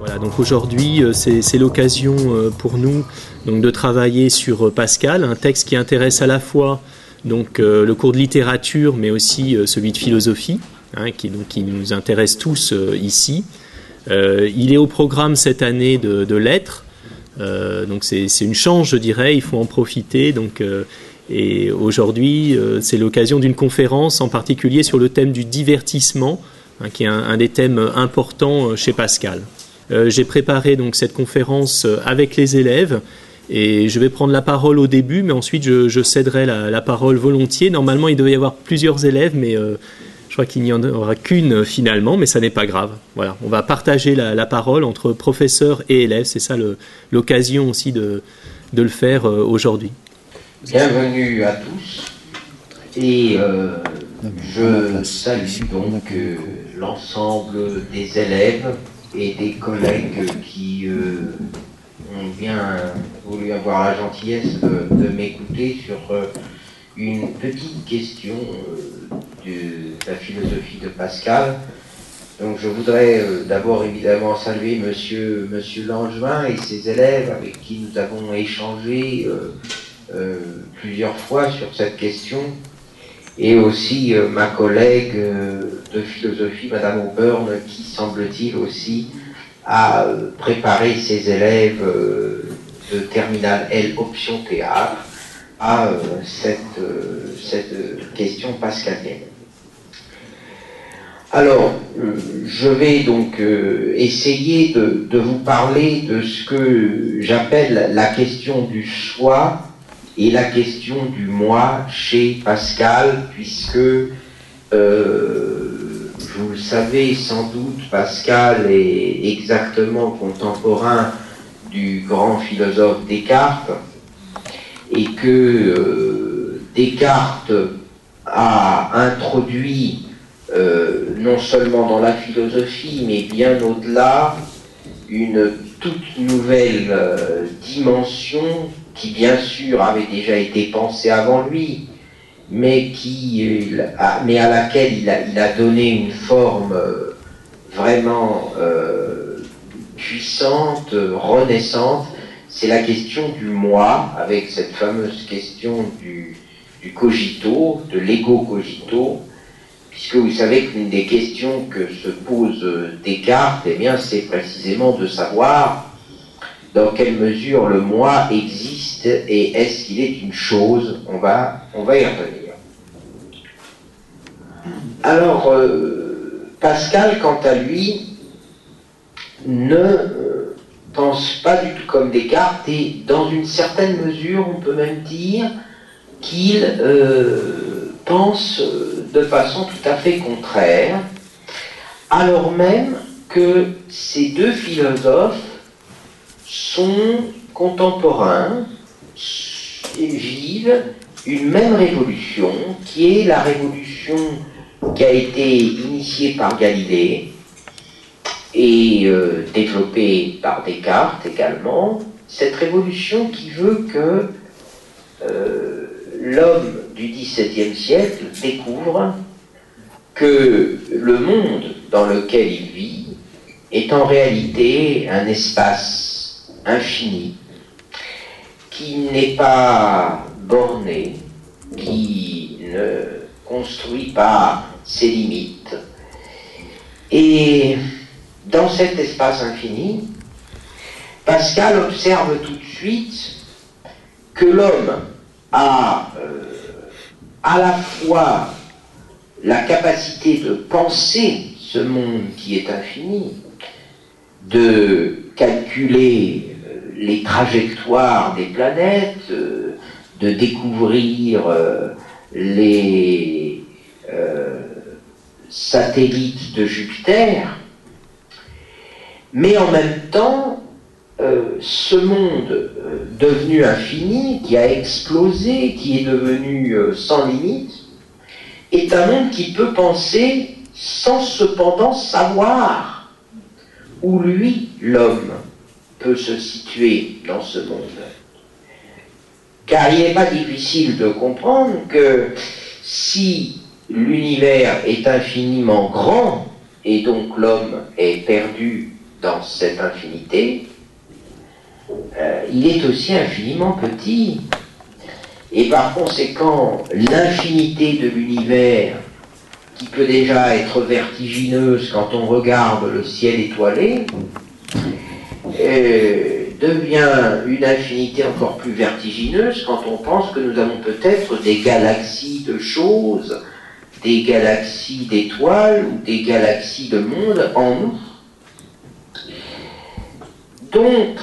Voilà, donc aujourd'hui, euh, c'est l'occasion euh, pour nous donc, de travailler sur euh, Pascal, un texte qui intéresse à la fois donc, le cours de littérature, mais aussi celui de philosophie, hein, qui, donc, qui, nous intéresse tous ici. il est au programme cette année de, lettres, donc c'est une chance, je dirais, il faut en profiter. Donc, et aujourd'hui, c'est l'occasion d'une conférence en particulier sur le thème du divertissement, hein, qui est un, des thèmes importants chez Pascal. Euh, j'ai préparé donc cette conférence euh, avec les élèves et je vais prendre la parole au début, mais ensuite je, céderai la, parole volontiers. Normalement, il devait y avoir plusieurs élèves, mais euh, je crois qu'il n'y en aura qu'une finalement, mais ça n'est pas grave. Voilà, on va partager la, parole entre professeurs et élèves. C'est ça l'occasion aussi de, de, le faire aujourd'hui. Bienvenue à tous. Et je salue donc l'ensemble des élèves et des collègues qui euh, ont bien voulu avoir la gentillesse de, m'écouter sur euh, une petite question euh, de la philosophie de Pascal. Donc je voudrais d'abord évidemment saluer monsieur, monsieur Langevin et ses élèves avec qui nous avons échangé plusieurs fois sur cette question et aussi ma collègue de philosophie, Madame Auburn, qui semble-t-il aussi a euh, préparé ses élèves euh, de terminale L option théâtre à euh, cette, cette question pascalienne. Alors, je vais donc essayer de, de, vous parler de ce que j'appelle la question du soi et la question du moi chez Pascal, puisque vous le savez sans doute, Pascal est exactement contemporain du grand philosophe Descartes et que euh, Descartes a introduit euh, non seulement dans la philosophie, mais bien au-delà, une toute nouvelle euh, dimension qui bien sûr avait déjà été pensée avant lui, mais, qui, mais à laquelle il a, donné une forme euh, vraiment euh, puissante, renaissante, c'est la question du moi, avec cette fameuse question du, du cogito, de l'ego cogito, puisque vous savez qu'une des questions que se pose Descartes, eh bien, c'est précisément de savoir dans quelle mesure le moi existe et est-ce qu'il est une chose On va, on y revenir. Alors, euh, Pascal, quant à lui, ne euh, pense pas du tout comme Descartes et dans une certaine mesure, on peut même dire qu'il euh, pense de façon tout à fait contraire, alors même que ces deux philosophes sont contemporains et vivent une même révolution qui est la révolution qui a été initiée par Galilée et euh, développée par Descartes également, cette révolution qui veut que euh, l'homme du XVIIe siècle découvre que le monde dans lequel il vit est en réalité un espace infini, qui n'est pas borné, qui ne construit pas ses limites. Et dans cet espace infini, Pascal observe tout de suite que l'homme a euh, à la fois la capacité de penser ce monde qui est infini, de calculer les trajectoires des planètes, euh, de découvrir euh, les euh, satellites de Jupiter, mais en même temps, ce monde devenu infini, qui a explosé, qui est devenu sans limite, est un monde qui peut penser sans cependant savoir où lui, l'homme, peut se situer dans ce monde. Car il n'est pas difficile de comprendre que si l'univers est infiniment grand et donc l'homme est perdu dans cette infinité, euh, il est aussi infiniment petit. Et par conséquent, l'infinité de l'univers, qui peut déjà être vertigineuse quand on regarde le ciel étoilé, euh, devient une infinité encore plus vertigineuse quand on pense que nous avons peut-être des galaxies de choses, des galaxies d'étoiles ou des galaxies de mondes en nous. Donc,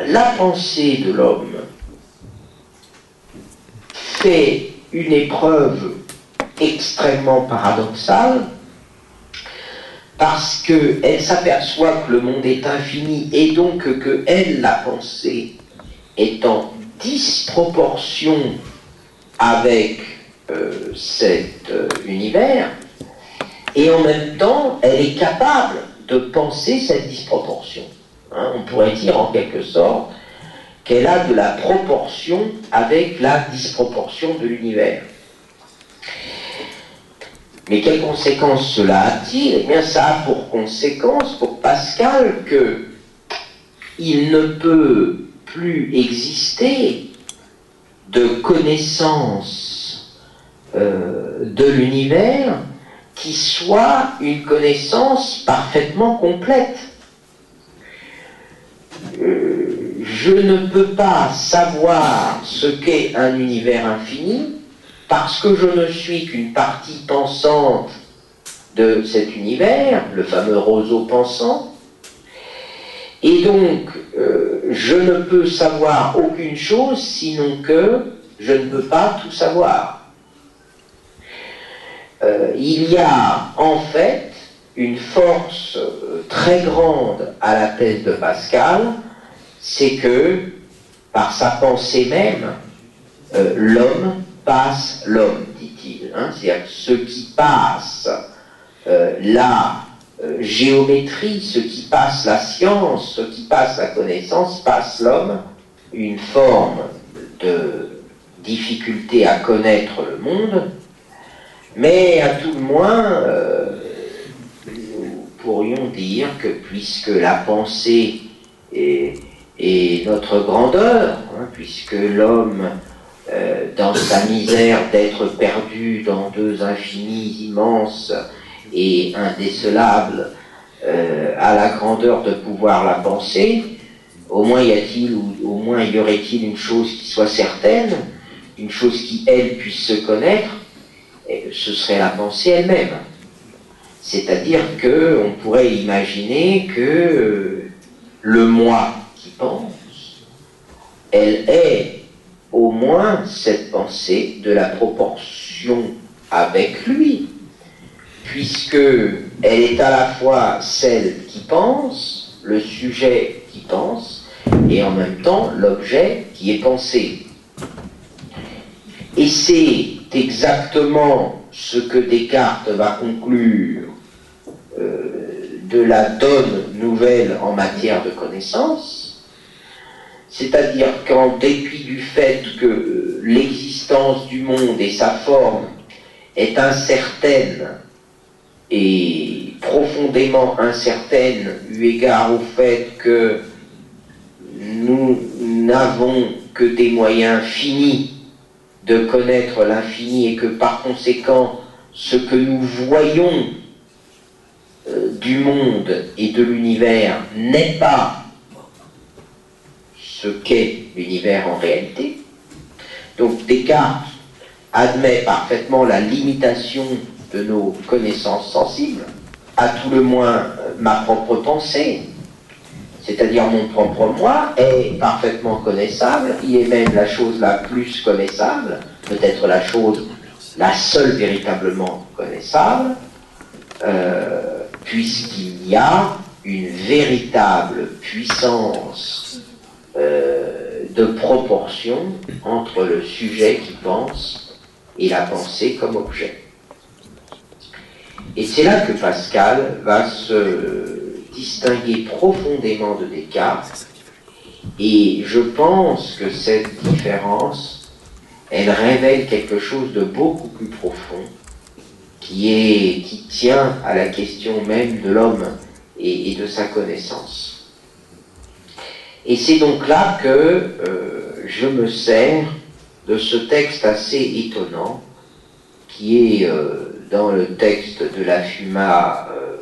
la pensée de l'homme fait une épreuve extrêmement paradoxale parce qu'elle s'aperçoit que le monde est infini et donc que elle, la pensée, est en disproportion avec euh, cet euh, univers, et en même temps, elle est capable de penser cette disproportion. Hein. on pourrait dire en quelque sorte qu'elle a de la proportion avec la disproportion de l'univers. Mais quelles conséquences cela a-t-il? Eh bien, ça a pour conséquence, pour Pascal, que il ne peut plus exister de connaissance euh, de l'univers qui soit une connaissance parfaitement complète. Euh, je ne peux pas savoir ce qu'est un univers infini parce que je ne suis qu'une partie pensante de cet univers, le fameux roseau pensant, et donc euh, je ne peux savoir aucune chose sinon que je ne peux pas tout savoir. Euh, il y a en fait une force euh, très grande à la thèse de Pascal, c'est que par sa pensée même, l'homme passe l'homme, dit-il. Hein, C'est-à-dire ce qui passe euh, la euh, géométrie, ce qui passe la science, ce qui passe la connaissance, passe l'homme, une forme de difficulté à connaître le monde, mais à tout le moins, euh, nous pourrions dire que puisque la pensée est, notre grandeur, hein, puisque l'homme dans sa misère d'être perdu dans deux infinis immenses et indécelables, euh, à la grandeur de pouvoir la penser, au moins y a-t-il ou au moins y aurait-il une chose qui soit certaine, une chose qui elle puisse se connaître, ce serait la pensée elle-même. C'est-à-dire que on pourrait imaginer que euh, le moi qui pense, elle est au moins cette pensée de la proportion avec lui, puisque elle est à la fois celle qui pense, le sujet qui pense, et en même temps l'objet qui est pensé. Et c'est exactement ce que Descartes va conclure euh, de la donne nouvelle en matière de connaissance, c'est-à-dire qu'en dépit du fait que l'existence du monde et sa forme est incertaine et profondément incertaine eu égard au fait que nous n'avons que des moyens finis de connaître l'infini et que par conséquent ce que nous voyons euh, du monde et de l'univers n'est pas qu'est l'univers en réalité. Donc Descartes admet parfaitement la limitation de nos connaissances sensibles, à tout le moins ma propre pensée, c'est-à-dire mon propre moi, est parfaitement connaissable, il est même la chose la plus connaissable, peut-être la chose la seule véritablement connaissable, euh, puisqu'il y a une véritable puissance euh, de proportion entre le sujet qui pense et la pensée comme objet. Et c'est là que Pascal va se distinguer profondément de Descartes. Et je pense que cette différence, elle révèle quelque chose de beaucoup plus profond, qui, tient à la question même de l'homme et, de sa connaissance. Et c'est donc là que euh, je me sers de ce texte assez étonnant qui est euh, dans le texte de la FUMA, euh,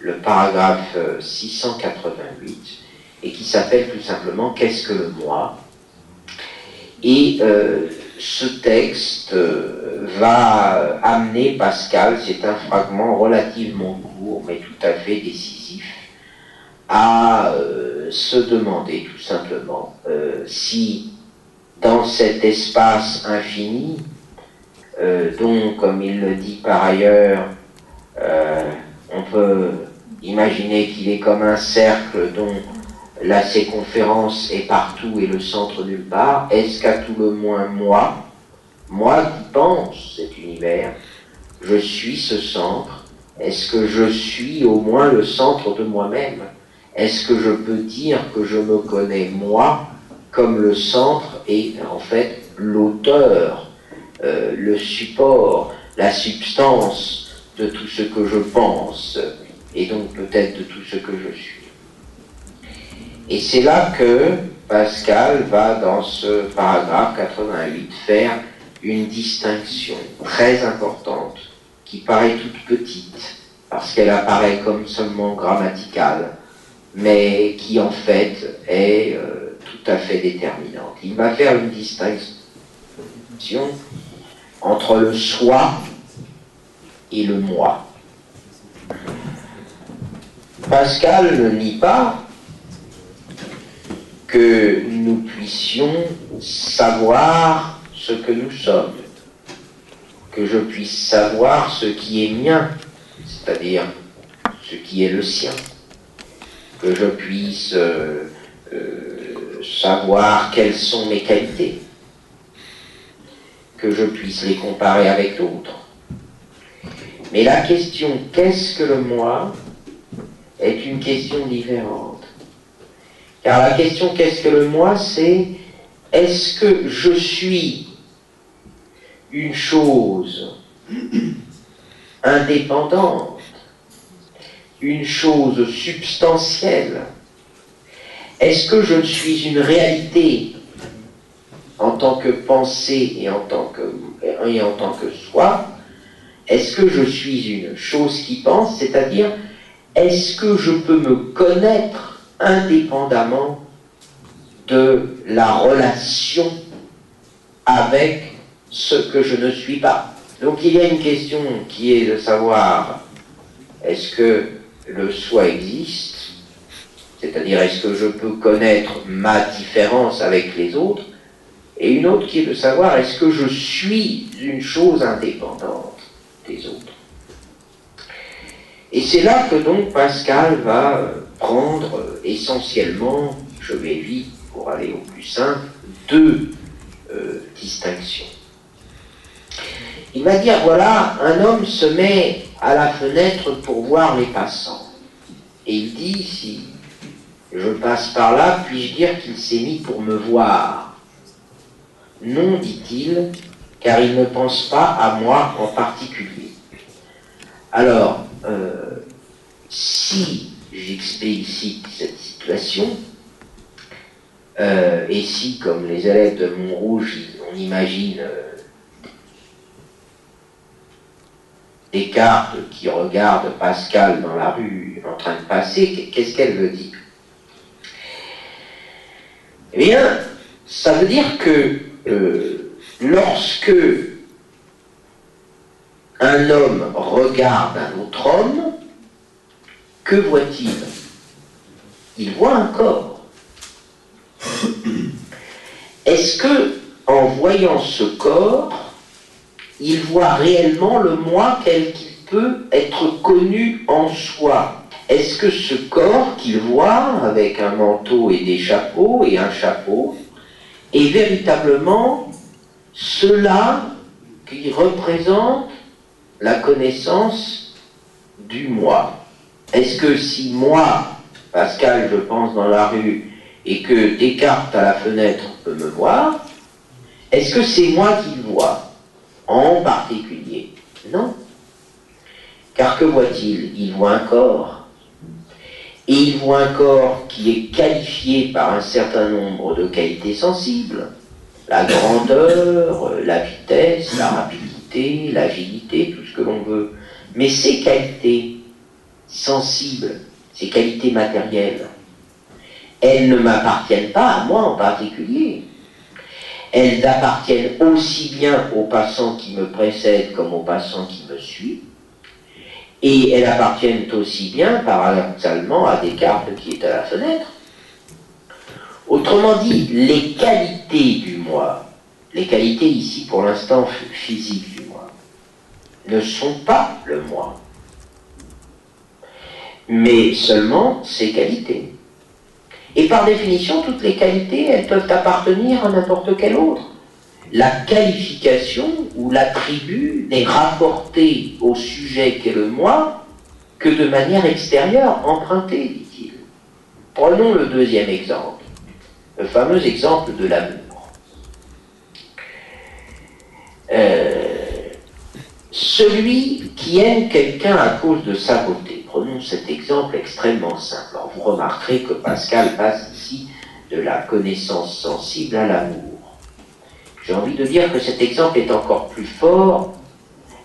le paragraphe 688, et qui s'appelle tout simplement Qu'est-ce que le moi? Et ce texte va amener Pascal, c'est un fragment relativement court, mais tout à fait décisif, à euh, se demander tout simplement euh, si dans cet espace infini, euh, dont, comme il le dit par ailleurs, on peut imaginer qu'il est comme un cercle dont la circonférence est partout et le centre nulle part, est-ce qu'à tout le moins moi, moi qui pense cet univers, je suis ce centre? Est-ce que je suis au moins le centre de moi-même? Est-ce que je peux dire que je me connais moi comme le centre et en fait l'auteur, euh, le support, la substance de tout ce que je pense et donc peut-être de tout ce que je suis? Et c'est là que Pascal va dans ce paragraphe 88 faire une distinction très importante qui paraît toute petite parce qu'elle apparaît comme seulement grammaticale, mais qui en fait est euh, tout à fait déterminante. Il va faire une distinction entre le soi et le moi. Pascal ne nie pas que nous puissions savoir ce que nous sommes, que je puisse savoir ce qui est mien, c'est-à-dire ce qui est le sien, que je puisse euh, euh, savoir quelles sont mes qualités, que je puisse les comparer avec d'autres. Mais la question qu'est-ce que le moi est une question différente. Car la question qu'est-ce que le moi, c'est est-ce que je suis une chose indépendante, une chose substantielle. Est-ce que je suis une réalité en tant que pensée et en tant que, et en tant que soi? Est-ce que je suis une chose qui pense, c'est-à-dire est-ce que je peux me connaître indépendamment de la relation avec ce que je ne suis pas? Donc il y a une question qui est de savoir est-ce que le soi existe, c'est-à-dire est-ce que je peux connaître ma différence avec les autres, et une autre qui est de savoir est-ce que je suis une chose indépendante des autres. Et c'est là que donc Pascal va prendre essentiellement, je vais vite pour aller au plus simple, deux euh, distinctions. Il va dire, voilà, un homme se met à la fenêtre pour voir les passants. Et il dit, si je passe par là, puis-je dire qu'il s'est mis pour me voir? Non, dit-il, car il ne pense pas à moi en particulier. Alors, euh, si j'explicite cette situation, euh, et si, comme les élèves de Montrouge, on imagine euh, Descartes qui regarde Pascal dans la rue en train de passer, qu'est-ce qu'elle veut dire? Eh bien, ça veut dire que euh, lorsque un homme regarde un autre homme, que voit-il? Il voit un corps. Est-ce que, en voyant ce corps, il voit réellement le moi tel qu'il peut être connu en soi. Est-ce que ce corps qu'il voit avec un manteau et des chapeaux et un chapeau est véritablement cela qui représente la connaissance du moi? Est-ce que si moi, Pascal, je pense dans la rue, et que Descartes à la fenêtre peut me voir, est-ce que c'est moi qui le en particulier. Non. Car que voit-il? Il voit un corps. et il voit un corps qui est qualifié par un certain nombre de qualités sensibles, la grandeur, la vitesse, la rapidité, l'agilité, tout ce que l'on veut. Mais ces qualités sensibles, ces qualités matérielles, elles ne m'appartiennent pas à moi en particulier. Elles appartiennent aussi bien aux passants qui me précèdent comme aux passants qui me suivent. Et elles appartiennent aussi bien, paradoxalement, à Descartes qui est à la fenêtre. Autrement dit, les qualités du moi, les qualités ici pour l'instant physiques du moi, ne sont pas le moi, mais seulement ses qualités. Et par définition, toutes les qualités, elles peuvent appartenir à n'importe quel autre. La qualification ou l'attribut n'est rapporté au sujet qu'est le moi que de manière extérieure, empruntée, dit-il. Prenons le deuxième exemple, le fameux exemple de l'amour. Euh, celui qui aime quelqu'un à cause de sa beauté. Prenons cet exemple extrêmement simple. Alors vous remarquerez que Pascal passe ici de la connaissance sensible à l'amour. J'ai envie de dire que cet exemple est encore plus fort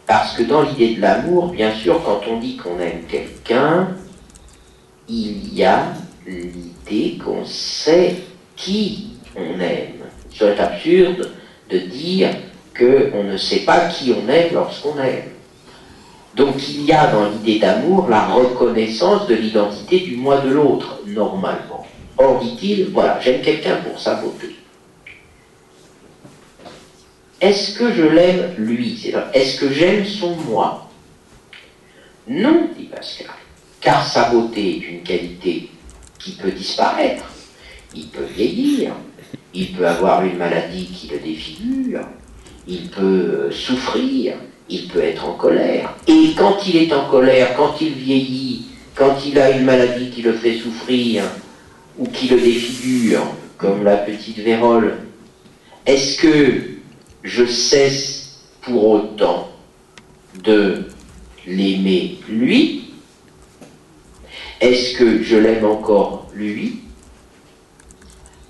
parce que dans l'idée de l'amour, bien sûr, quand on dit qu'on aime quelqu'un, il y a l'idée qu'on sait qui on aime. Il serait absurde de dire qu'on ne sait pas qui on aime lorsqu'on aime. Donc il y a dans l'idée d'amour la reconnaissance de l'identité du moi de l'autre, normalement. Or, dit-il, voilà, j'aime quelqu'un pour sa beauté. Est-ce que je l'aime lui? Est-ce que j'aime son moi? Non, dit Pascal, car sa beauté est une qualité qui peut disparaître, il peut vieillir, il peut avoir une maladie qui le défigure, il peut souffrir, il peut être en colère. Et quand il est en colère, quand il vieillit, quand il a une maladie qui le fait souffrir ou qui le défigure, comme la petite vérole, est-ce que je cesse pour autant de l'aimer lui? Est-ce que je l'aime encore lui?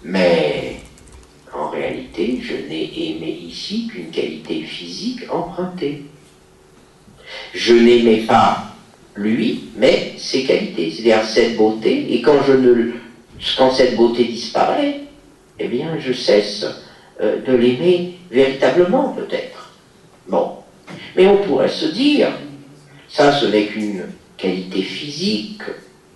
Mais en réalité, je n'ai aimé ici qu'une qualité physique empruntée. Je n'aimais pas lui, mais ses qualités, c'est-à-dire cette beauté, et quand, cette beauté disparaît, eh bien, je cesse euh, de l'aimer véritablement, peut-être. Bon. Mais on pourrait se dire, ça, ce n'est qu'une qualité physique,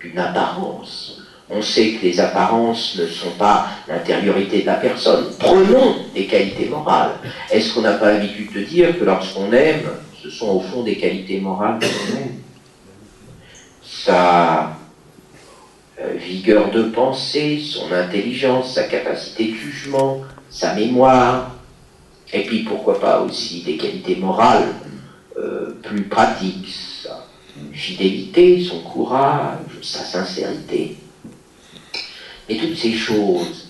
une apparence. On sait que les apparences ne sont pas l'intériorité de la personne. Prenons des qualités morales. Est-ce qu'on n'a pas l'habitude de dire que lorsqu'on aime, ce sont au fond des qualités morales Sa euh, vigueur de pensée, son intelligence, sa capacité de jugement, sa mémoire, et puis pourquoi pas aussi des qualités morales euh, plus pratiques, sa fidélité, son courage, sa sincérité. Et toutes ces choses,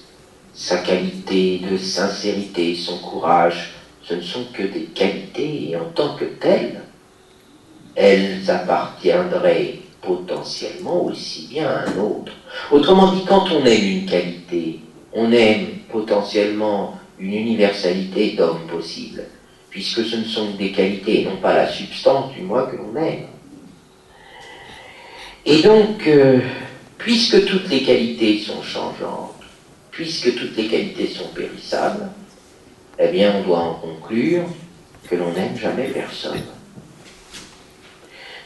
sa qualité de sincérité, son courage, ce ne sont que des qualités et en tant que telles, elles appartiendraient potentiellement aussi bien à un autre. Autrement dit, quand on aime une qualité, on aime potentiellement une universalité d'homme possible, puisque ce ne sont que des qualités et non pas la substance du moi que l'on aime. Et donc, euh, puisque toutes les qualités sont changeantes, puisque toutes les qualités sont périssables, eh bien, on doit en conclure que l'on n'aime jamais personne.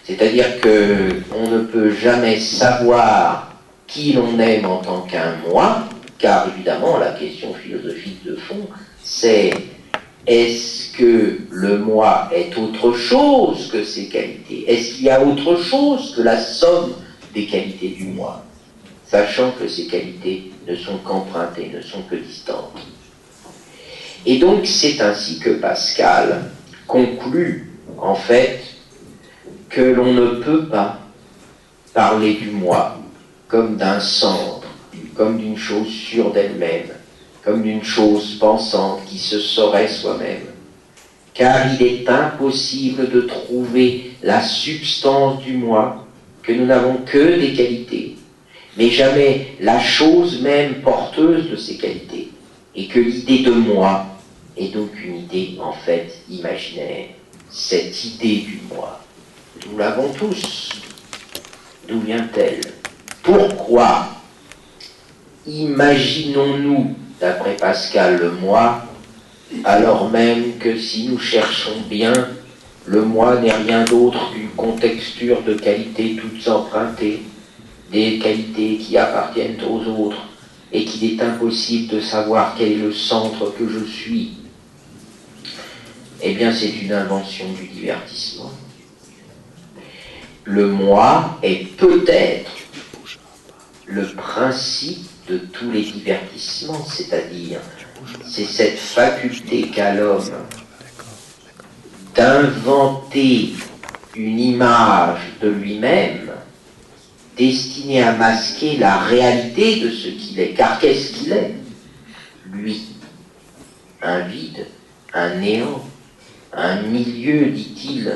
C'est-à-dire qu'on ne peut jamais savoir qui l'on aime en tant qu'un moi, car évidemment, la question philosophique de fond, c'est est-ce que le moi est autre chose que ses qualités? Est-ce qu'il y a autre chose que la somme des qualités du moi? Sachant que ces qualités ne sont qu'empruntées, ne sont que distantes. Et donc c'est ainsi que Pascal conclut en fait que l'on ne peut pas parler du moi comme d'un centre, comme d'une chose sûre d'elle-même, comme d'une chose pensante qui se saurait soi-même. Car il est impossible de trouver la substance du moi, que nous n'avons que des qualités, mais jamais la chose même porteuse de ces qualités, et que l'idée de moi est donc une idée en fait imaginaire. Cette idée du moi, nous l'avons tous. D'où vient-elle? Pourquoi imaginons-nous, d'après Pascal, le moi, alors même que si nous cherchons bien, le moi n'est rien d'autre qu'une contexture de qualités toutes empruntées, des qualités qui appartiennent aux autres, et qu'il est impossible de savoir quel est le centre que je suis. Eh bien, c'est une invention du divertissement. Le moi est peut-être le principe de tous les divertissements, c'est-à-dire c'est cette faculté qu'a l'homme d'inventer une image de lui-même destinée à masquer la réalité de ce qu'il est. Car qu'est-ce qu'il est? Lui, un vide, un néant, un milieu, dit-il,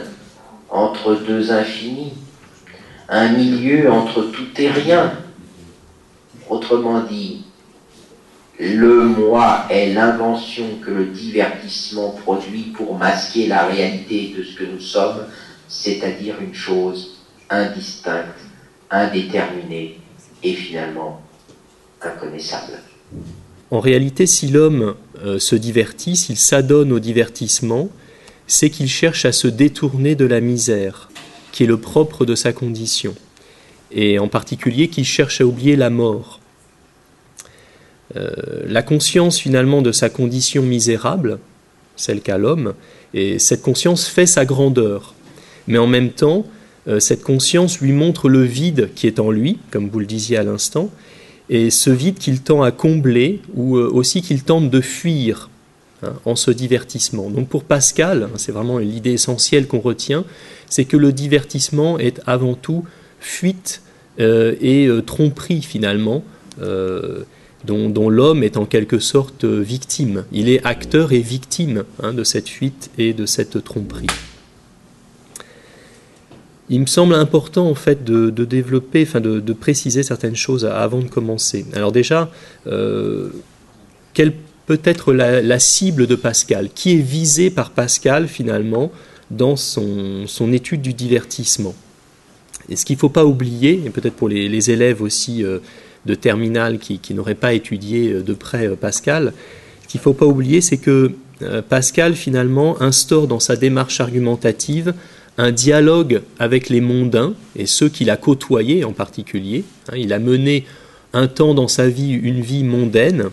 entre deux infinis, un milieu entre tout et rien. Autrement dit, le moi est l'invention que le divertissement produit pour masquer la réalité de ce que nous sommes, c'est-à-dire une chose indistincte, indéterminée et finalement inconnaissable. En réalité, si l'homme euh, se divertit, s'il s'adonne au divertissement, c'est qu'il cherche à se détourner de la misère, qui est le propre de sa condition, et en particulier qu'il cherche à oublier la mort. Euh, la conscience finalement de sa condition misérable, celle qu'a l'homme, et cette conscience fait sa grandeur. Mais en même temps, cette conscience lui montre le vide qui est en lui, comme vous le disiez à l'instant, et ce vide qu'il tend à combler ou euh, aussi qu'il tente de fuir hein, en ce divertissement. Donc pour Pascal, hein, c'est vraiment l'idée essentielle qu'on retient, c'est que le divertissement est avant tout fuite et tromperie finalement dont, l'homme est en quelque sorte victime. Il est acteur et victime hein, de cette fuite et de cette tromperie. Il me semble important en fait de, développer, enfin de, préciser certaines choses avant de commencer. Alors déjà, euh, quelle peut être la, cible de Pascal? Qui est visé par Pascal finalement dans son, étude du divertissement? Et ce qu'il ne faut pas oublier, et peut-être pour les, élèves aussi euh, de terminale qui, qui n'auraient pas étudié euh, de près Pascal, ce qu'il ne faut pas oublier, c'est que Pascal, finalement, instaure dans sa démarche argumentative un dialogue avec les mondains et ceux qu'il a côtoyés en particulier. Hein, il a mené un temps dans sa vie une vie mondaine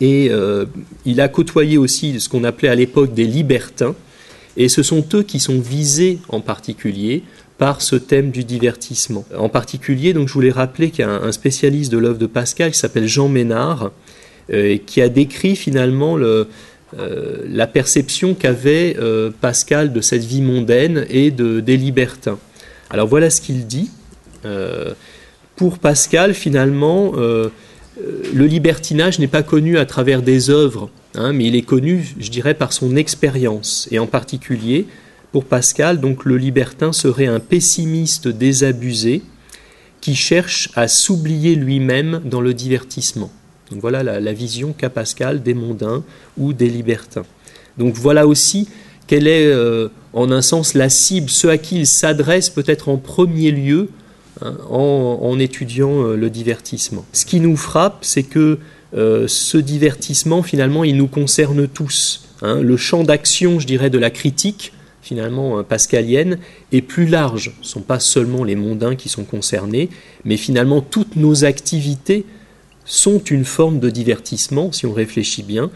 et il a côtoyé aussi ce qu'on appelait à l'époque des libertins. Et ce sont eux qui sont visés en particulier par ce thème du divertissement. En particulier, donc, je voulais rappeler qu'il y a un spécialiste de l'œuvre de Pascal qui s'appelle Jean Ménard, euh, qui a décrit finalement le, euh, la perception qu'avait euh, Pascal de cette vie mondaine et de, des libertins. Alors voilà ce qu'il dit. pour Pascal, finalement, le libertinage n'est pas connu à travers des œuvres, hein, mais il est connu, je dirais, par son expérience, et en particulier pour Pascal, donc le libertin serait un pessimiste désabusé qui cherche à s'oublier lui-même dans le divertissement. Voilà la, vision qu'a Pascal des mondains ou des libertins. Donc voilà aussi quelle est euh, en un sens la cible, ce à qui il s'adresse peut-être en premier lieu hein, en, étudiant euh, le divertissement. Ce qui nous frappe, c'est que euh, ce divertissement, finalement, il nous concerne tous. Hein. Le champ d'action, je dirais, de la critique, finalement pascalienne est plus large. Ce ne sont pas seulement les mondains qui sont concernés, mais finalement toutes nos activités sont une forme de divertissement, si on réfléchit bien.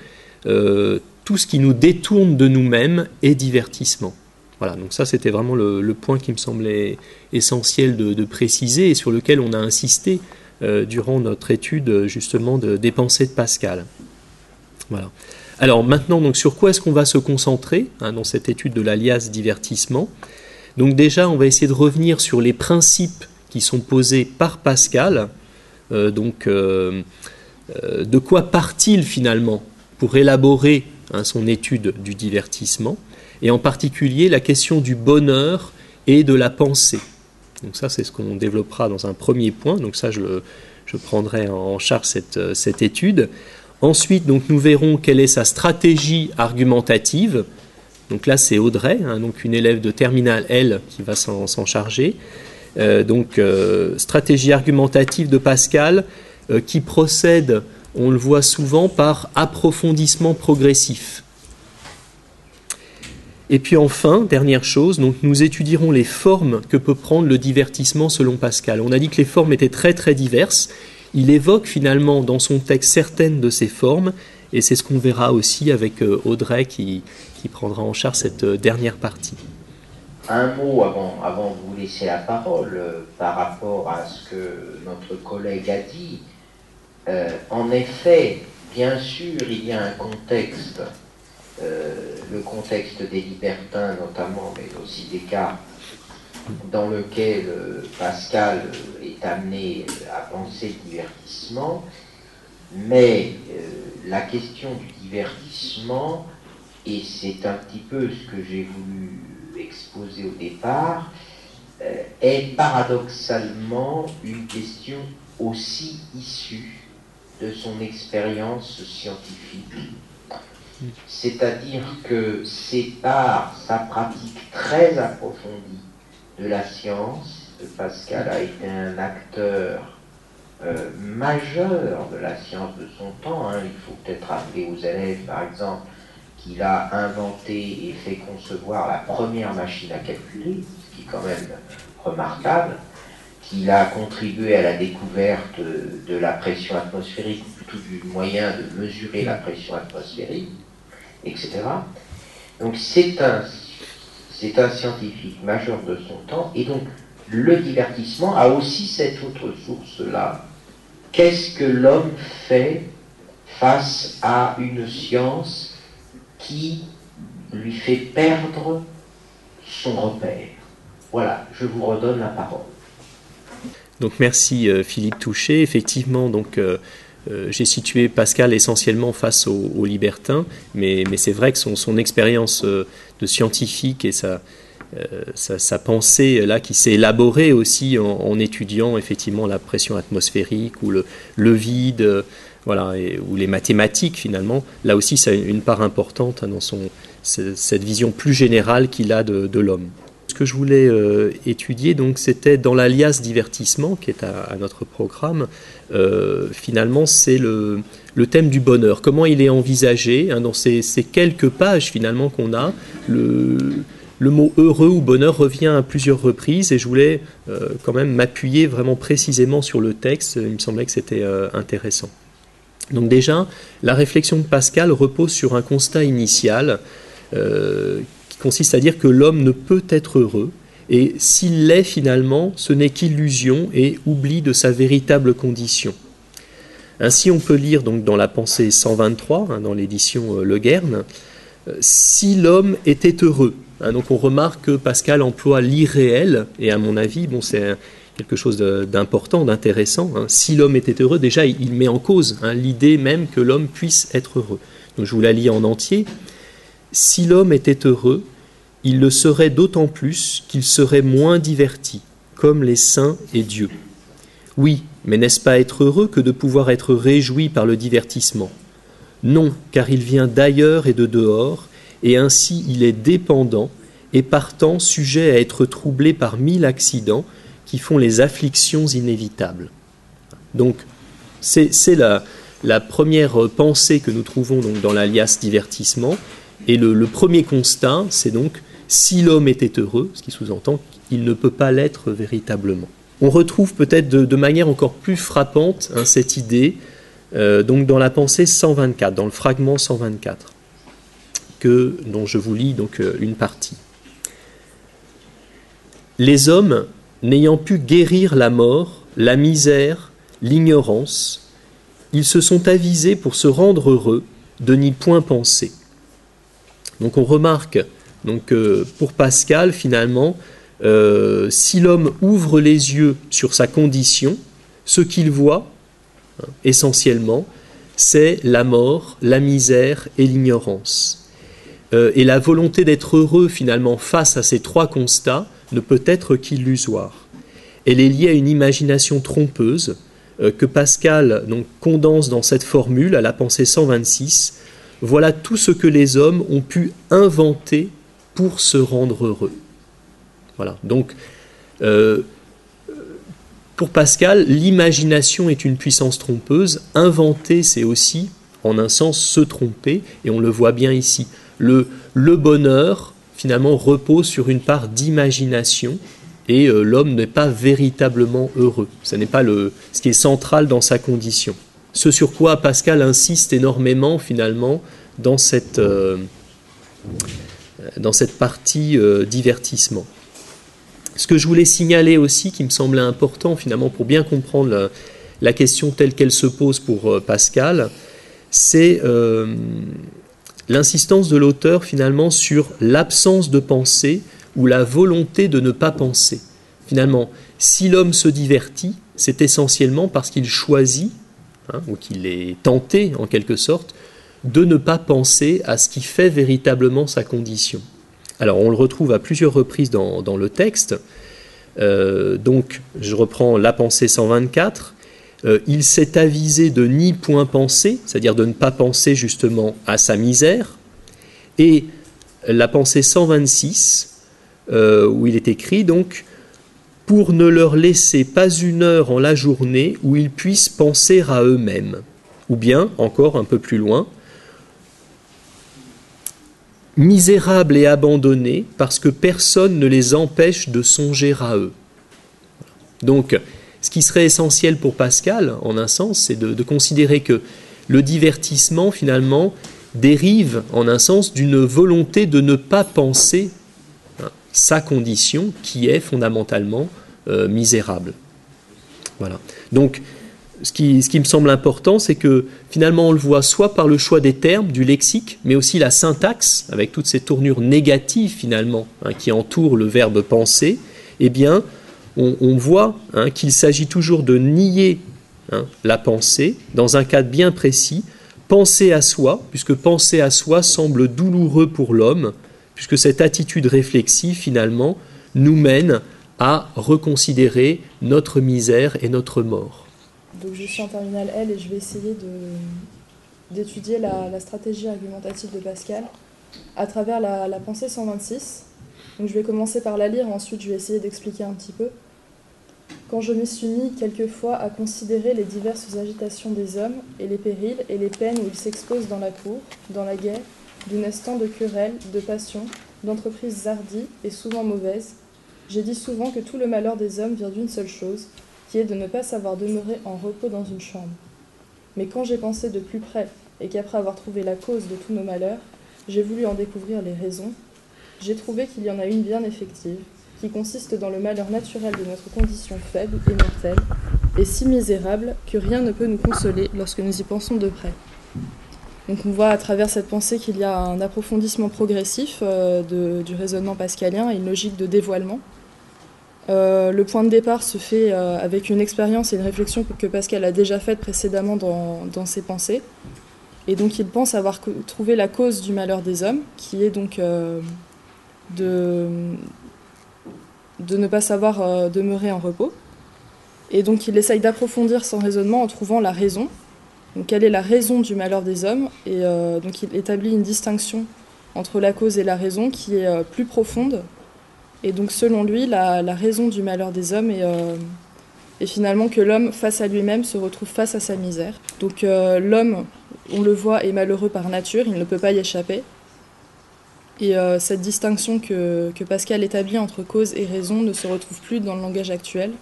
Euh, tout ce qui nous détourne de nous-mêmes est divertissement. Voilà, donc ça c'était vraiment le, point qui me semblait essentiel de, préciser et sur lequel on a insisté euh, durant notre étude justement de, des pensées de Pascal. Alors maintenant, donc, sur quoi est-ce qu'on va se concentrer hein, dans cette étude de l'alias divertissement? Donc déjà, on va essayer de revenir sur les principes qui sont posés par Pascal. Euh, donc, euh, euh, de quoi part-il finalement pour élaborer hein, son étude du divertissement Et en particulier la question du bonheur et de la pensée? Donc ça, c'est ce qu'on développera dans un premier point. Donc ça, je, prendrai en charge cette, étude. Ensuite, donc, nous verrons quelle est sa stratégie argumentative. Donc là, c'est Audrey, hein, donc une élève de terminale L qui va s'en charger. Euh, donc, euh, stratégie argumentative de Pascal euh, qui procède, on le voit souvent, par approfondissement progressif. Et puis enfin, dernière chose, nous étudierons les formes que peut prendre le divertissement selon Pascal. On a dit que les formes étaient très très diverses. Il évoque finalement dans son texte certaines de ces formes, et c'est ce qu'on verra aussi avec Audrey qui prendra en charge cette dernière partie un mot avant, de vous laisser la parole euh, par rapport à ce que notre collègue a dit. Euh, en effet, bien sûr, il y a un contexte, euh, le contexte des libertins notamment, mais aussi des cas dans lequel Pascal est amené à penser le divertissement, mais la question du divertissement, et c'est un petit peu ce que j'ai voulu exposé au départ, euh, est paradoxalement une question aussi issue de son expérience scientifique. C'est-à-dire que c'est par sa pratique très approfondie de la science, que Pascal a été un acteur euh, majeur de la science de son temps. Hein. Il faut peut-être rappeler aux élèves, par exemple, qu'il a inventé et fait concevoir la première machine à calculer, ce qui est quand même remarquable, qu'il a contribué à la découverte de la pression atmosphérique, ou plutôt du moyen de mesurer la pression atmosphérique, etc. Donc c'est un, c'est un scientifique majeur de son temps, et donc le divertissement a aussi cette autre source-là. Qu'est-ce que l'homme fait face à une science qui lui fait perdre son repère. Voilà, je vous redonne la parole. Donc merci euh, Philippe Touché. Effectivement, donc euh, euh, j'ai situé Pascal essentiellement face aux, libertins, mais, mais c'est vrai que son, son expérience de scientifique et sa, sa, pensée là qui s'est élaborée aussi en, étudiant effectivement la pression atmosphérique ou le, le vide voilà, ou les mathématiques finalement, là aussi ça a une part importante hein, dans son, cette vision plus générale qu'il a de, l'homme. Ce que je voulais euh, étudier, donc, c'était dans l'alias divertissement, qui est à, notre programme, euh, finalement, c'est le, le, thème du bonheur. Comment il est envisagé hein, dans ces, quelques pages finalement qu'on a. Le, le mot heureux ou bonheur revient à plusieurs reprises et je voulais euh, quand même m'appuyer vraiment précisément sur le texte. Il me semblait que c'était intéressant. Donc déjà, la réflexion de Pascal repose sur un constat initial euh, qui consiste à dire que l'homme ne peut être heureux, et s'il l'est finalement, ce n'est qu'illusion et oubli de sa véritable condition. Ainsi, on peut lire dans la pensée 123, hein, dans l'édition euh, Le Guerne, euh, si l'homme était heureux. Hein, donc on remarque que Pascal emploie l'irréel, et à mon avis, bon, c'est quelque chose d'important, d'intéressant. Hein. Si l'homme était heureux, déjà, il met en cause hein, l'idée même que l'homme puisse être heureux. Je vous la lis en entier. Si l'homme était heureux, il le serait d'autant plus qu'il serait moins diverti, comme les saints et Dieu. Oui, mais n'est-ce pas être heureux que de pouvoir être réjoui par le divertissement? Non, car il vient d'ailleurs et de dehors, et ainsi il est dépendant, et partant sujet à être troublé par mille accidents, qui font les afflictions inévitables. Donc, c'est la, première pensée que nous trouvons donc dans l'alias divertissement. Et le, premier constat, c'est donc si l'homme était heureux, ce qui sous-entend qu'il ne peut pas l'être véritablement. On retrouve peut-être de, manière encore plus frappante hein, cette idée euh, donc dans la pensée 124, dans le fragment 124, que, dont je vous lis donc euh, une partie. Les hommes n'ayant pu guérir la mort, la misère, l'ignorance, ils se sont avisés pour se rendre heureux de n'y point penser. Donc on remarque donc, pour Pascal, finalement, euh, si l'homme ouvre les yeux sur sa condition, ce qu'il voit, hein, essentiellement, c'est la mort, la misère et l'ignorance. Euh, et la volonté d'être heureux, finalement, face à ces trois constats, ne peut être qu'illusoire. elle est liée à une imagination trompeuse euh, que Pascal condense dans cette formule à la pensée 126. Voilà tout ce que les hommes ont pu inventer pour se rendre heureux. Voilà. Donc, euh, pour Pascal, l'imagination est une puissance trompeuse. Inventer, c'est aussi, en un sens, se tromper, et on le voit bien ici. Le, le bonheur, finalement, repose sur une part d'imagination, et euh, l'homme n'est pas véritablement heureux. Ce n'est pas le, ce qui est central dans sa condition. Ce sur quoi Pascal insiste énormément, finalement, dans cette, euh, dans cette partie euh, divertissement. Ce que je voulais signaler aussi, qui me semblait important finalement pour bien comprendre la, question telle qu'elle se pose pour Pascal, c'est l'insistance de l'auteur finalement sur l'absence de pensée ou la volonté de ne pas penser. Finalement, si l'homme se divertit, c'est essentiellement parce qu'il choisit, hein, ou qu'il est tenté en quelque sorte, de ne pas penser à ce qui fait véritablement sa condition. Alors on le retrouve à plusieurs reprises dans, le texte. Euh, donc je reprends la pensée 124. Euh, il s'est avisé de ni point penser, c'est-à-dire de ne pas penser justement à sa misère. Et la pensée 126, euh, où il est écrit donc pour ne leur laisser pas une heure en la journée où ils puissent penser à eux-mêmes. Ou bien, encore un peu plus loin, misérables et abandonnés parce que personne ne les empêche de songer à eux. Donc, ce qui serait essentiel pour Pascal, en un sens, c'est de, considérer que le divertissement, finalement, dérive, en un sens, d'une volonté de ne pas penser hein, sa condition qui est fondamentalement euh, misérable. Voilà. Donc, ce qui, me semble important, c'est que finalement on le voit soit par le choix des termes, du lexique, mais aussi la syntaxe, avec toutes ces tournures négatives finalement hein, qui entourent le verbe penser, eh bien on, voit hein, qu'il s'agit toujours de nier hein, la pensée dans un cadre bien précis, penser à soi, puisque penser à soi semble douloureux pour l'homme, puisque cette attitude réflexive finalement nous mène à reconsidérer notre misère et notre mort. Donc je suis en terminale L et je vais essayer d'étudier la, stratégie argumentative de Pascal à travers la, la, pensée 126. Donc je vais commencer par la lire, ensuite je vais essayer d'expliquer un petit peu. Quand je me suis mis quelquefois à considérer les diverses agitations des hommes et les périls et les peines où ils s'exposent dans la cour, dans la guerre, d'une instant de querelles, de passions, d'entreprises hardies et souvent mauvaises, j'ai dit souvent que tout le malheur des hommes vient d'une seule chose, qui est de ne pas savoir demeurer en repos dans une chambre. Mais quand j'ai pensé de plus près, et qu'après avoir trouvé la cause de tous nos malheurs, j'ai voulu en découvrir les raisons, j'ai trouvé qu'il y en a une bien effective, qui consiste dans le malheur naturel de notre condition faible et mortelle, et si misérable que rien ne peut nous consoler lorsque nous y pensons de près. Donc on voit à travers cette pensée qu'il y a un approfondissement progressif euh, du raisonnement pascalien et une logique de dévoilement, euh, le point de départ se fait euh, avec une expérience et une réflexion que Pascal a déjà faite précédemment dans, ses pensées. Et donc il pense avoir trouvé la cause du malheur des hommes, qui est donc de, de, ne pas savoir demeurer en repos. Et donc il essaye d'approfondir son raisonnement en trouvant la raison. Donc quelle est la raison du malheur des hommes Et donc il établit une distinction entre la cause et la raison qui est plus profonde et donc selon lui, la, raison du malheur des hommes euh, est, finalement que l'homme, face à lui-même, se retrouve face à sa misère. Donc euh, l'homme, on le voit, est malheureux par nature, il ne peut pas y échapper. Et euh, cette distinction que, Pascal établit entre cause et raison ne se retrouve plus dans le langage actuel.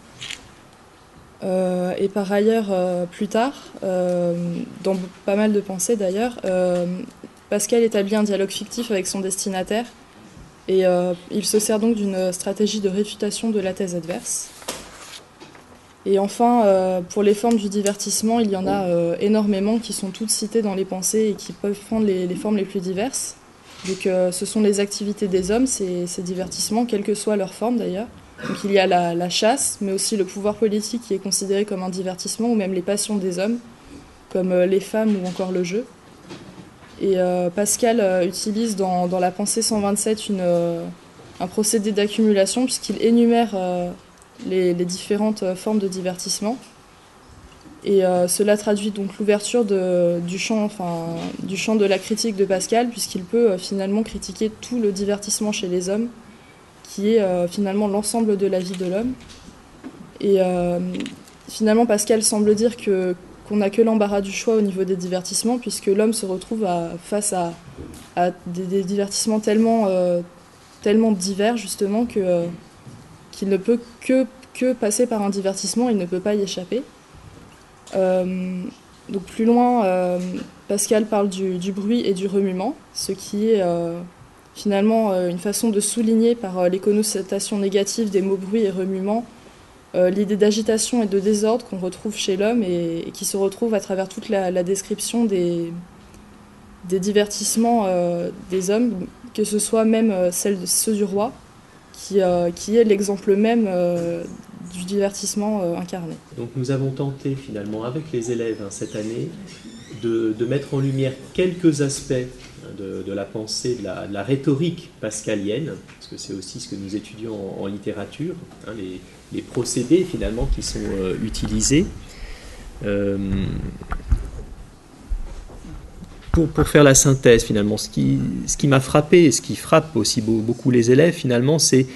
et par ailleurs, plus tard, dans pas mal de pensées d'ailleurs, Pascal établit un dialogue fictif avec son destinataire et euh, il se sert donc d'une stratégie de réfutation de la thèse adverse. Et enfin, euh, pour les formes du divertissement, il y en a euh, énormément qui sont toutes citées dans les pensées et qui peuvent prendre les, formes les plus diverses. Donc ce sont les activités des hommes, ces, divertissements, quelle que soit leur forme d'ailleurs. Donc il y a la, la, chasse, mais aussi le pouvoir politique qui est considéré comme un divertissement, ou même les passions des hommes, comme les femmes ou encore le jeu. Et euh, Pascal euh, utilise dans, la pensée 127 une, euh, un procédé d'accumulation puisqu'il énumère les, différentes formes de divertissement. Et cela traduit donc l'ouverture du, champ, enfin, du de la critique de Pascal, puisqu'il peut finalement critiquer tout le divertissement chez les hommes, qui est finalement l'ensemble de la vie de l'homme. Et finalement, Pascal semble dire qu'on n'a que l'embarras du choix au niveau des divertissements, puisque l'homme se retrouve face à, des, divertissements tellement, euh, tellement divers, justement, euh, qu'il ne peut que, que passer par un divertissement, il ne peut pas y échapper. Euh, donc plus loin, Pascal parle du, bruit et du remuement, ce qui est finalement une façon de souligner par les connotations négatives des mots bruit et remuement euh, l'idée d'agitation et de désordre qu'on retrouve chez l'homme et, qui se retrouve à travers toute la, description des, divertissements euh, des hommes, que ce soit même euh, celle de ceux du roi, qui est l'exemple même du divertissement incarné. Donc nous avons tenté finalement avec les élèves hein, cette année de, mettre en lumière quelques aspects hein, de, la pensée, de la, rhétorique pascalienne, parce que c'est aussi ce que nous étudions en, littérature, hein, les, procédés finalement qui sont euh, utilisés. Euh, pour, faire la synthèse finalement, ce qui, m'a frappé et ce qui frappe aussi beaucoup les élèves finalement, c'est euh,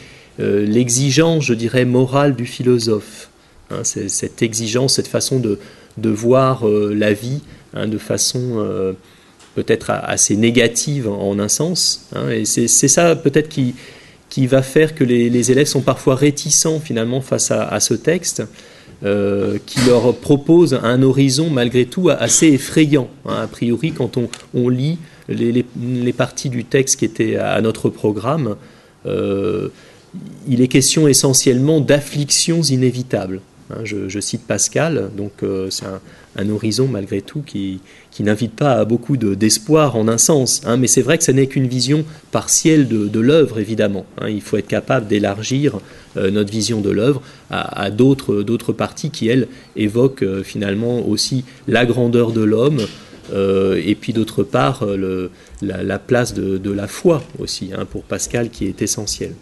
l'exigence, je dirais, morale du philosophe. Hein, cette exigence, cette façon de, de voir la vie hein, de façon peut-être assez négative en, un sens. Hein, et c'est ça peut-être qui, qui va faire que les, élèves sont parfois réticents finalement face à, ce texte, euh, qui leur propose un horizon malgré tout assez effrayant. A priori, quand on, lit les, parties du texte qui étaient à notre programme, euh, il est question essentiellement d'afflictions inévitables. Hein, je, cite Pascal, donc euh, c'est un, horizon malgré tout qui, n'invite pas à beaucoup d'espoir en un sens. Hein, mais c'est vrai que ce n'est qu'une vision partielle de, l'œuvre, évidemment. Hein. il faut être capable d'élargir euh, notre vision de l'œuvre à, d'autres parties qui, elles, évoquent euh, finalement aussi la grandeur de l'homme. et puis d'autre part la, place de, de, la foi aussi, pour Pascal qui est essentielle.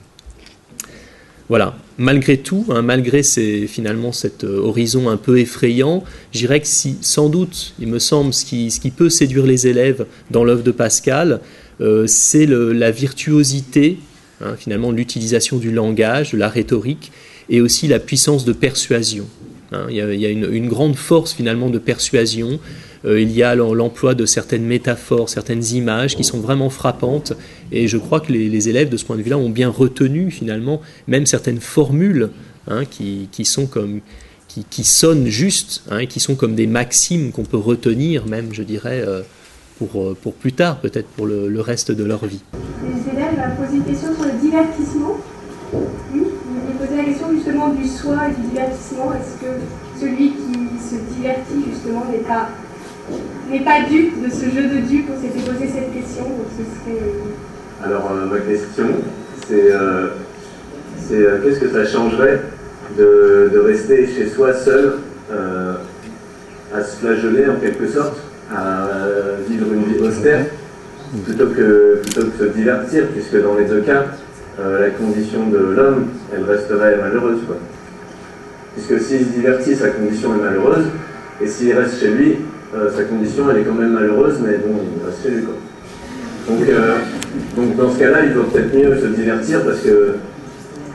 Voilà, malgré tout, hein, malgré finalement cet euh, horizon un peu effrayant, je dirais que si, sans doute, il me semble, ce qui, peut séduire les élèves dans l'œuvre de Pascal, euh, c'est la virtuosité, hein, finalement, l'utilisation du langage, de la rhétorique, et aussi la puissance de persuasion. Hein. il y a, une, grande force finalement de persuasion il y a l'emploi de certaines métaphores, certaines images qui sont vraiment frappantes. Et je crois que les, élèves, de ce point de vue-là, ont bien retenu finalement même certaines formules hein, qui, sont comme qui, sonnent juste, hein, qui sont comme des maximes qu'on peut retenir même, je dirais, euh, pour, euh, pour plus tard, peut-être pour le, reste de leur vie. Les élèves ont posé une question sur le divertissement. Oui, ils posé la question justement du soi et du divertissement. Est-ce que celui qui se divertit justement n'est pas n'est pas dupe de ce jeu de dupes. On s'était posé cette question. Euh, Alors, euh, ma question, c'est euh, qu'est-ce que ça changerait de, de, rester chez soi seul, à se flageller en quelque sorte, à vivre une vie austère, plutôt que, plutôt que se divertir, puisque dans les deux cas, la condition de l'homme, elle resterait malheureuse. Quoi. Puisque s'il se divertit, sa condition est malheureuse, et s'il reste chez lui, euh, sa condition elle est quand même malheureuse, mais bon, il reste chez lui quoi. Donc, euh, donc dans ce cas-là, il vaut peut-être mieux se divertir parce que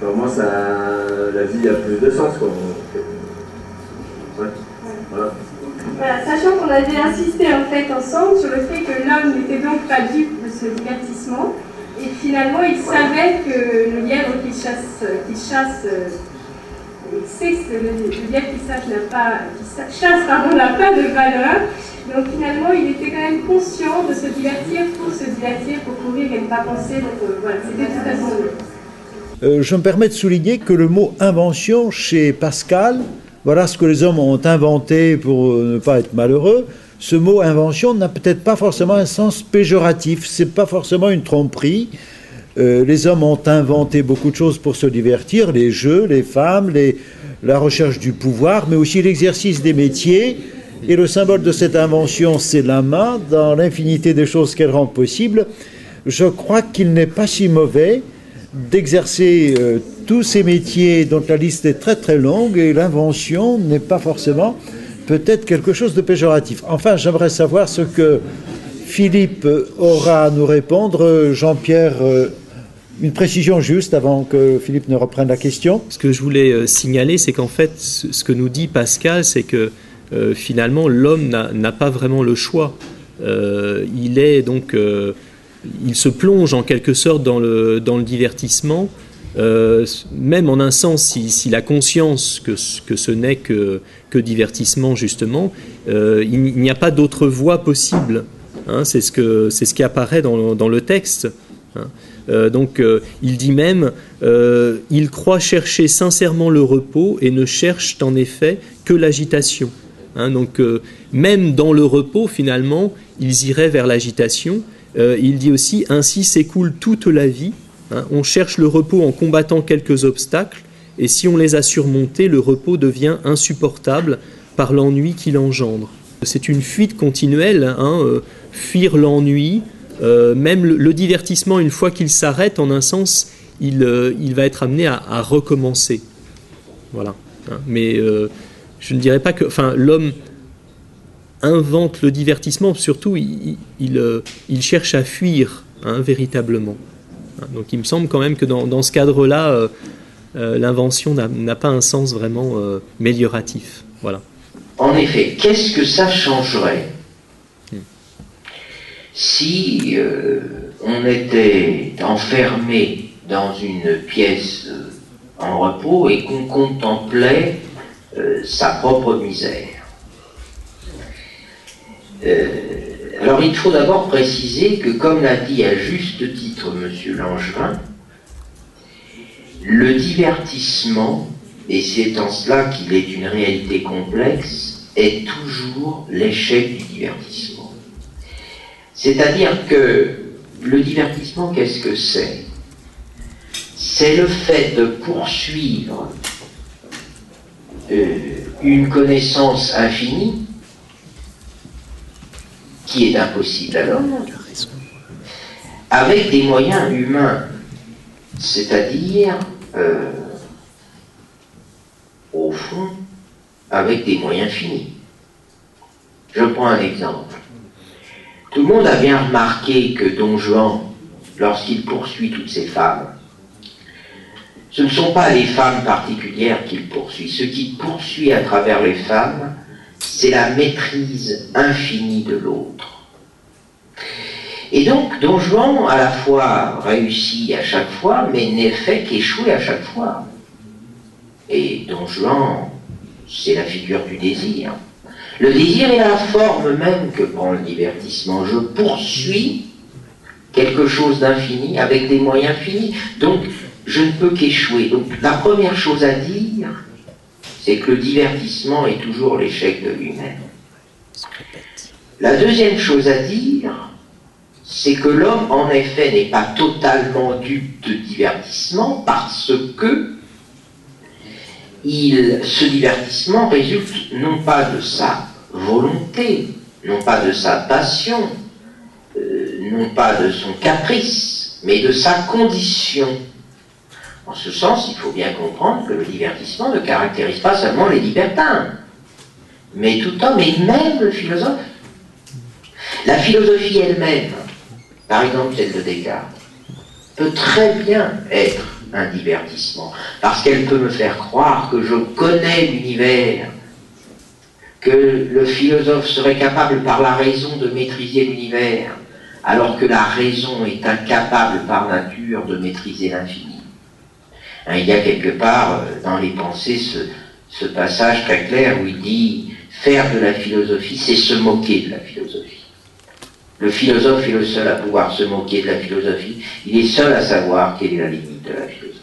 pour moi, ça, la vie a plus de sens. Quoi. Ouais. Voilà. Voilà, sachant qu'on avait insisté en fait ensemble sur le fait que l'homme n'était donc pas dupe de ce divertissement, et finalement il savait que le lièvre qui chasse, qui chasse sait que le, lièvre qui, n'a pas, chasse n'a pas de valeur. Donc finalement, il était quand même conscient de se divertir pour se divertir, pour courir et ne pas penser. Donc euh, voilà, c'était tout à fait. Euh, je me permets de souligner que le mot invention chez Pascal, voilà ce que les hommes ont inventé pour euh, ne pas être malheureux. Ce mot invention n'a peut-être pas forcément un sens péjoratif, c'est pas forcément une tromperie. Euh, les hommes ont inventé beaucoup de choses pour se divertir, les jeux, les femmes, la recherche du pouvoir, mais aussi l'exercice des métiers. Et le symbole de cette invention, c'est la main, dans l'infinité des choses qu'elle rend possible. Je crois qu'il n'est pas si mauvais d'exercer euh, tous ces métiers dont la liste est très très longue et l'invention n'est pas forcément peut-être quelque chose de péjoratif. Enfin, j'aimerais savoir ce que Philippe aura à nous répondre. Jean-Pierre, euh, une précision juste avant que Philippe ne reprenne la question. Ce que je voulais euh, signaler, c'est qu'en fait, ce que nous dit Pascal, c'est que euh, finalement, l'homme n'a pas vraiment le choix. il est donc, il se plonge en quelque sorte dans le, divertissement euh, même en un sens, s'il a conscience que, ce n'est que, divertissement, justement, euh, il n'y a pas d'autre voie possible. Hein, c'est ce, ce qui apparaît dans, dans le texte. Hein. Euh, donc, il dit même il croit chercher sincèrement le repos et ne cherche en effet que l'agitation. Hein. donc, même dans le repos, finalement, ils iraient vers l'agitation. il dit aussi ainsi s'écoule toute la vie Hein, on cherche le repos en combattant quelques obstacles, et si on les a surmontés, le repos devient insupportable par l'ennui qu'il engendre. C'est une fuite continuelle, hein, euh, fuir l'ennui, euh, même le, divertissement, une fois qu'il s'arrête, en un sens, il, euh, va être amené à, recommencer. Voilà. Hein. mais je ne dirais pas que, enfin, l'homme invente le divertissement, surtout, il, il cherche à fuir véritablement. Donc il me semble quand même que dans, ce cadre-là, euh, euh, l'invention n'a pas un sens vraiment euh, mélioratif. Voilà. En effet, qu'est-ce que ça changerait? Si on était enfermé dans une pièce en repos et qu'on contemplait sa propre misère alors il faut d'abord préciser que, comme l'a dit à juste titre M. Langevin, le divertissement, et c'est en cela qu'il est une réalité complexe, est toujours l'échec du divertissement. C'est-à-dire que le divertissement, qu'est-ce que c'est? C'est le fait de poursuivre euh, une connaissance infinie qui est impossible à l'homme, avec des moyens humains, c'est-à-dire, euh, au fond, avec des moyens finis. Je prends un exemple. Tout le monde a bien remarqué que Don Juan, lorsqu'il poursuit toutes ces femmes, ce ne sont pas les femmes particulières qu'il poursuit. Ce qu'il poursuit à travers les femmes, c'est la maîtrise infinie de l'autre. Et donc, Don Juan, à la fois, réussit à chaque fois, mais n'est fait qu'échouer à chaque fois. Et Don Juan, c'est la figure du désir. Le désir est la forme même que prend le divertissement. Je poursuis quelque chose d'infini avec des moyens finis. Donc, je ne peux qu'échouer. Donc, la première chose à dire, c'est que le divertissement est toujours l'échec de lui-même. La deuxième chose à dire, c'est que l'homme, en effet, n'est pas totalement dupe de divertissement parce que ce divertissement résulte non pas de sa volonté, non pas de sa passion, euh, non pas de son caprice, mais de sa condition. En ce sens, il faut bien comprendre que le divertissement ne caractérise pas seulement les libertins, mais tout homme et même le philosophe. La philosophie elle-même, par exemple celle de Descartes, peut très bien être un divertissement, parce qu'elle peut me faire croire que je connais l'univers, que le philosophe serait capable par la raison de maîtriser l'univers, alors que la raison est incapable par nature de maîtriser l'infini. Hein, il y a quelque part euh, dans les pensées ce, passage très clair où il dit faire de la philosophie, c'est se moquer de la philosophie. Le philosophe est le seul à pouvoir se moquer de la philosophie. Il est seul à savoir quelle est la limite de la philosophie.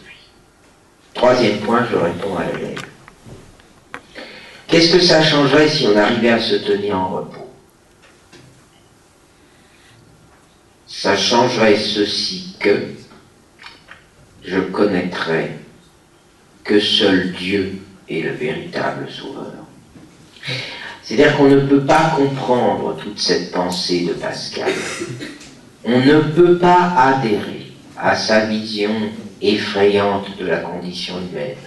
Troisième point, je réponds à l'élève. Qu'est-ce que ça changerait si on arrivait à se tenir en repos? Ça changerait ceci que je connaîtrai que seul Dieu est le véritable sauveur. C'est-à-dire qu'on ne peut pas comprendre toute cette pensée de Pascal. On ne peut pas adhérer à sa vision effrayante de la condition humaine.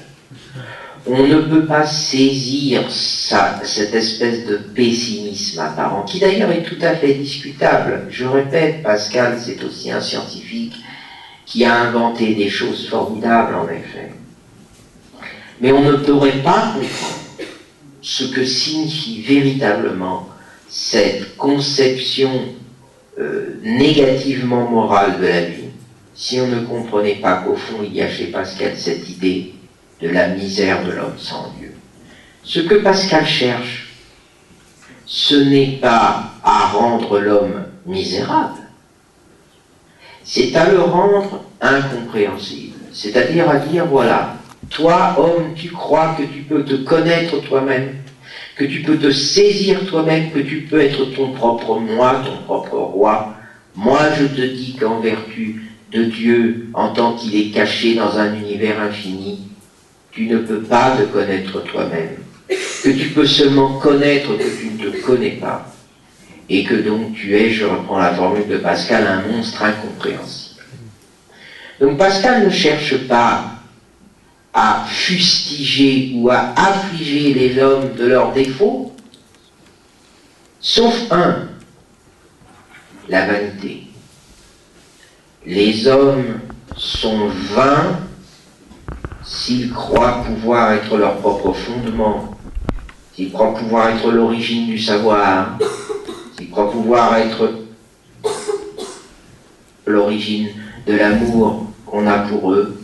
On ne peut pas saisir cette espèce de pessimisme apparent, qui d'ailleurs est tout à fait discutable. Je répète, Pascal, c'est aussi un scientifique qui a inventé des choses formidables, en effet. Mais on ne pourrait pas comprendre ce que signifie véritablement cette conception euh, négativement morale de la vie si on ne comprenait pas qu'au fond il y a chez Pascal cette idée de la misère de l'homme sans Dieu. Ce que Pascal cherche, ce n'est pas à rendre l'homme misérable, c'est à le rendre incompréhensible. C'est-à-dire à dire, voilà, toi, homme, tu crois que tu peux te connaître toi-même, que tu peux te saisir toi-même, que tu peux être ton propre moi, ton propre roi. Moi, je te dis qu'en vertu de Dieu, en tant qu'il est caché dans un univers infini, tu ne peux pas te connaître toi-même, que tu peux seulement connaître que tu ne te connais pas, et que donc tu es, je reprends la formule de Pascal, un monstre incompréhensible. Donc Pascal ne cherche pas à fustiger ou à affliger les hommes de leurs défauts, sauf un, la vanité. Les hommes sont vains s'ils croient pouvoir être leur propre fondement, s'ils croient pouvoir être l'origine du savoir, s'ils croient pouvoir être l'origine de l'amour qu'on a pour eux,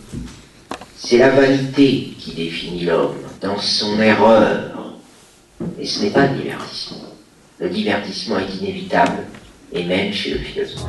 c'est la vanité qui définit l'homme dans son erreur. Et ce n'est pas le divertissement. Le divertissement est inévitable, et même chez le philosophe.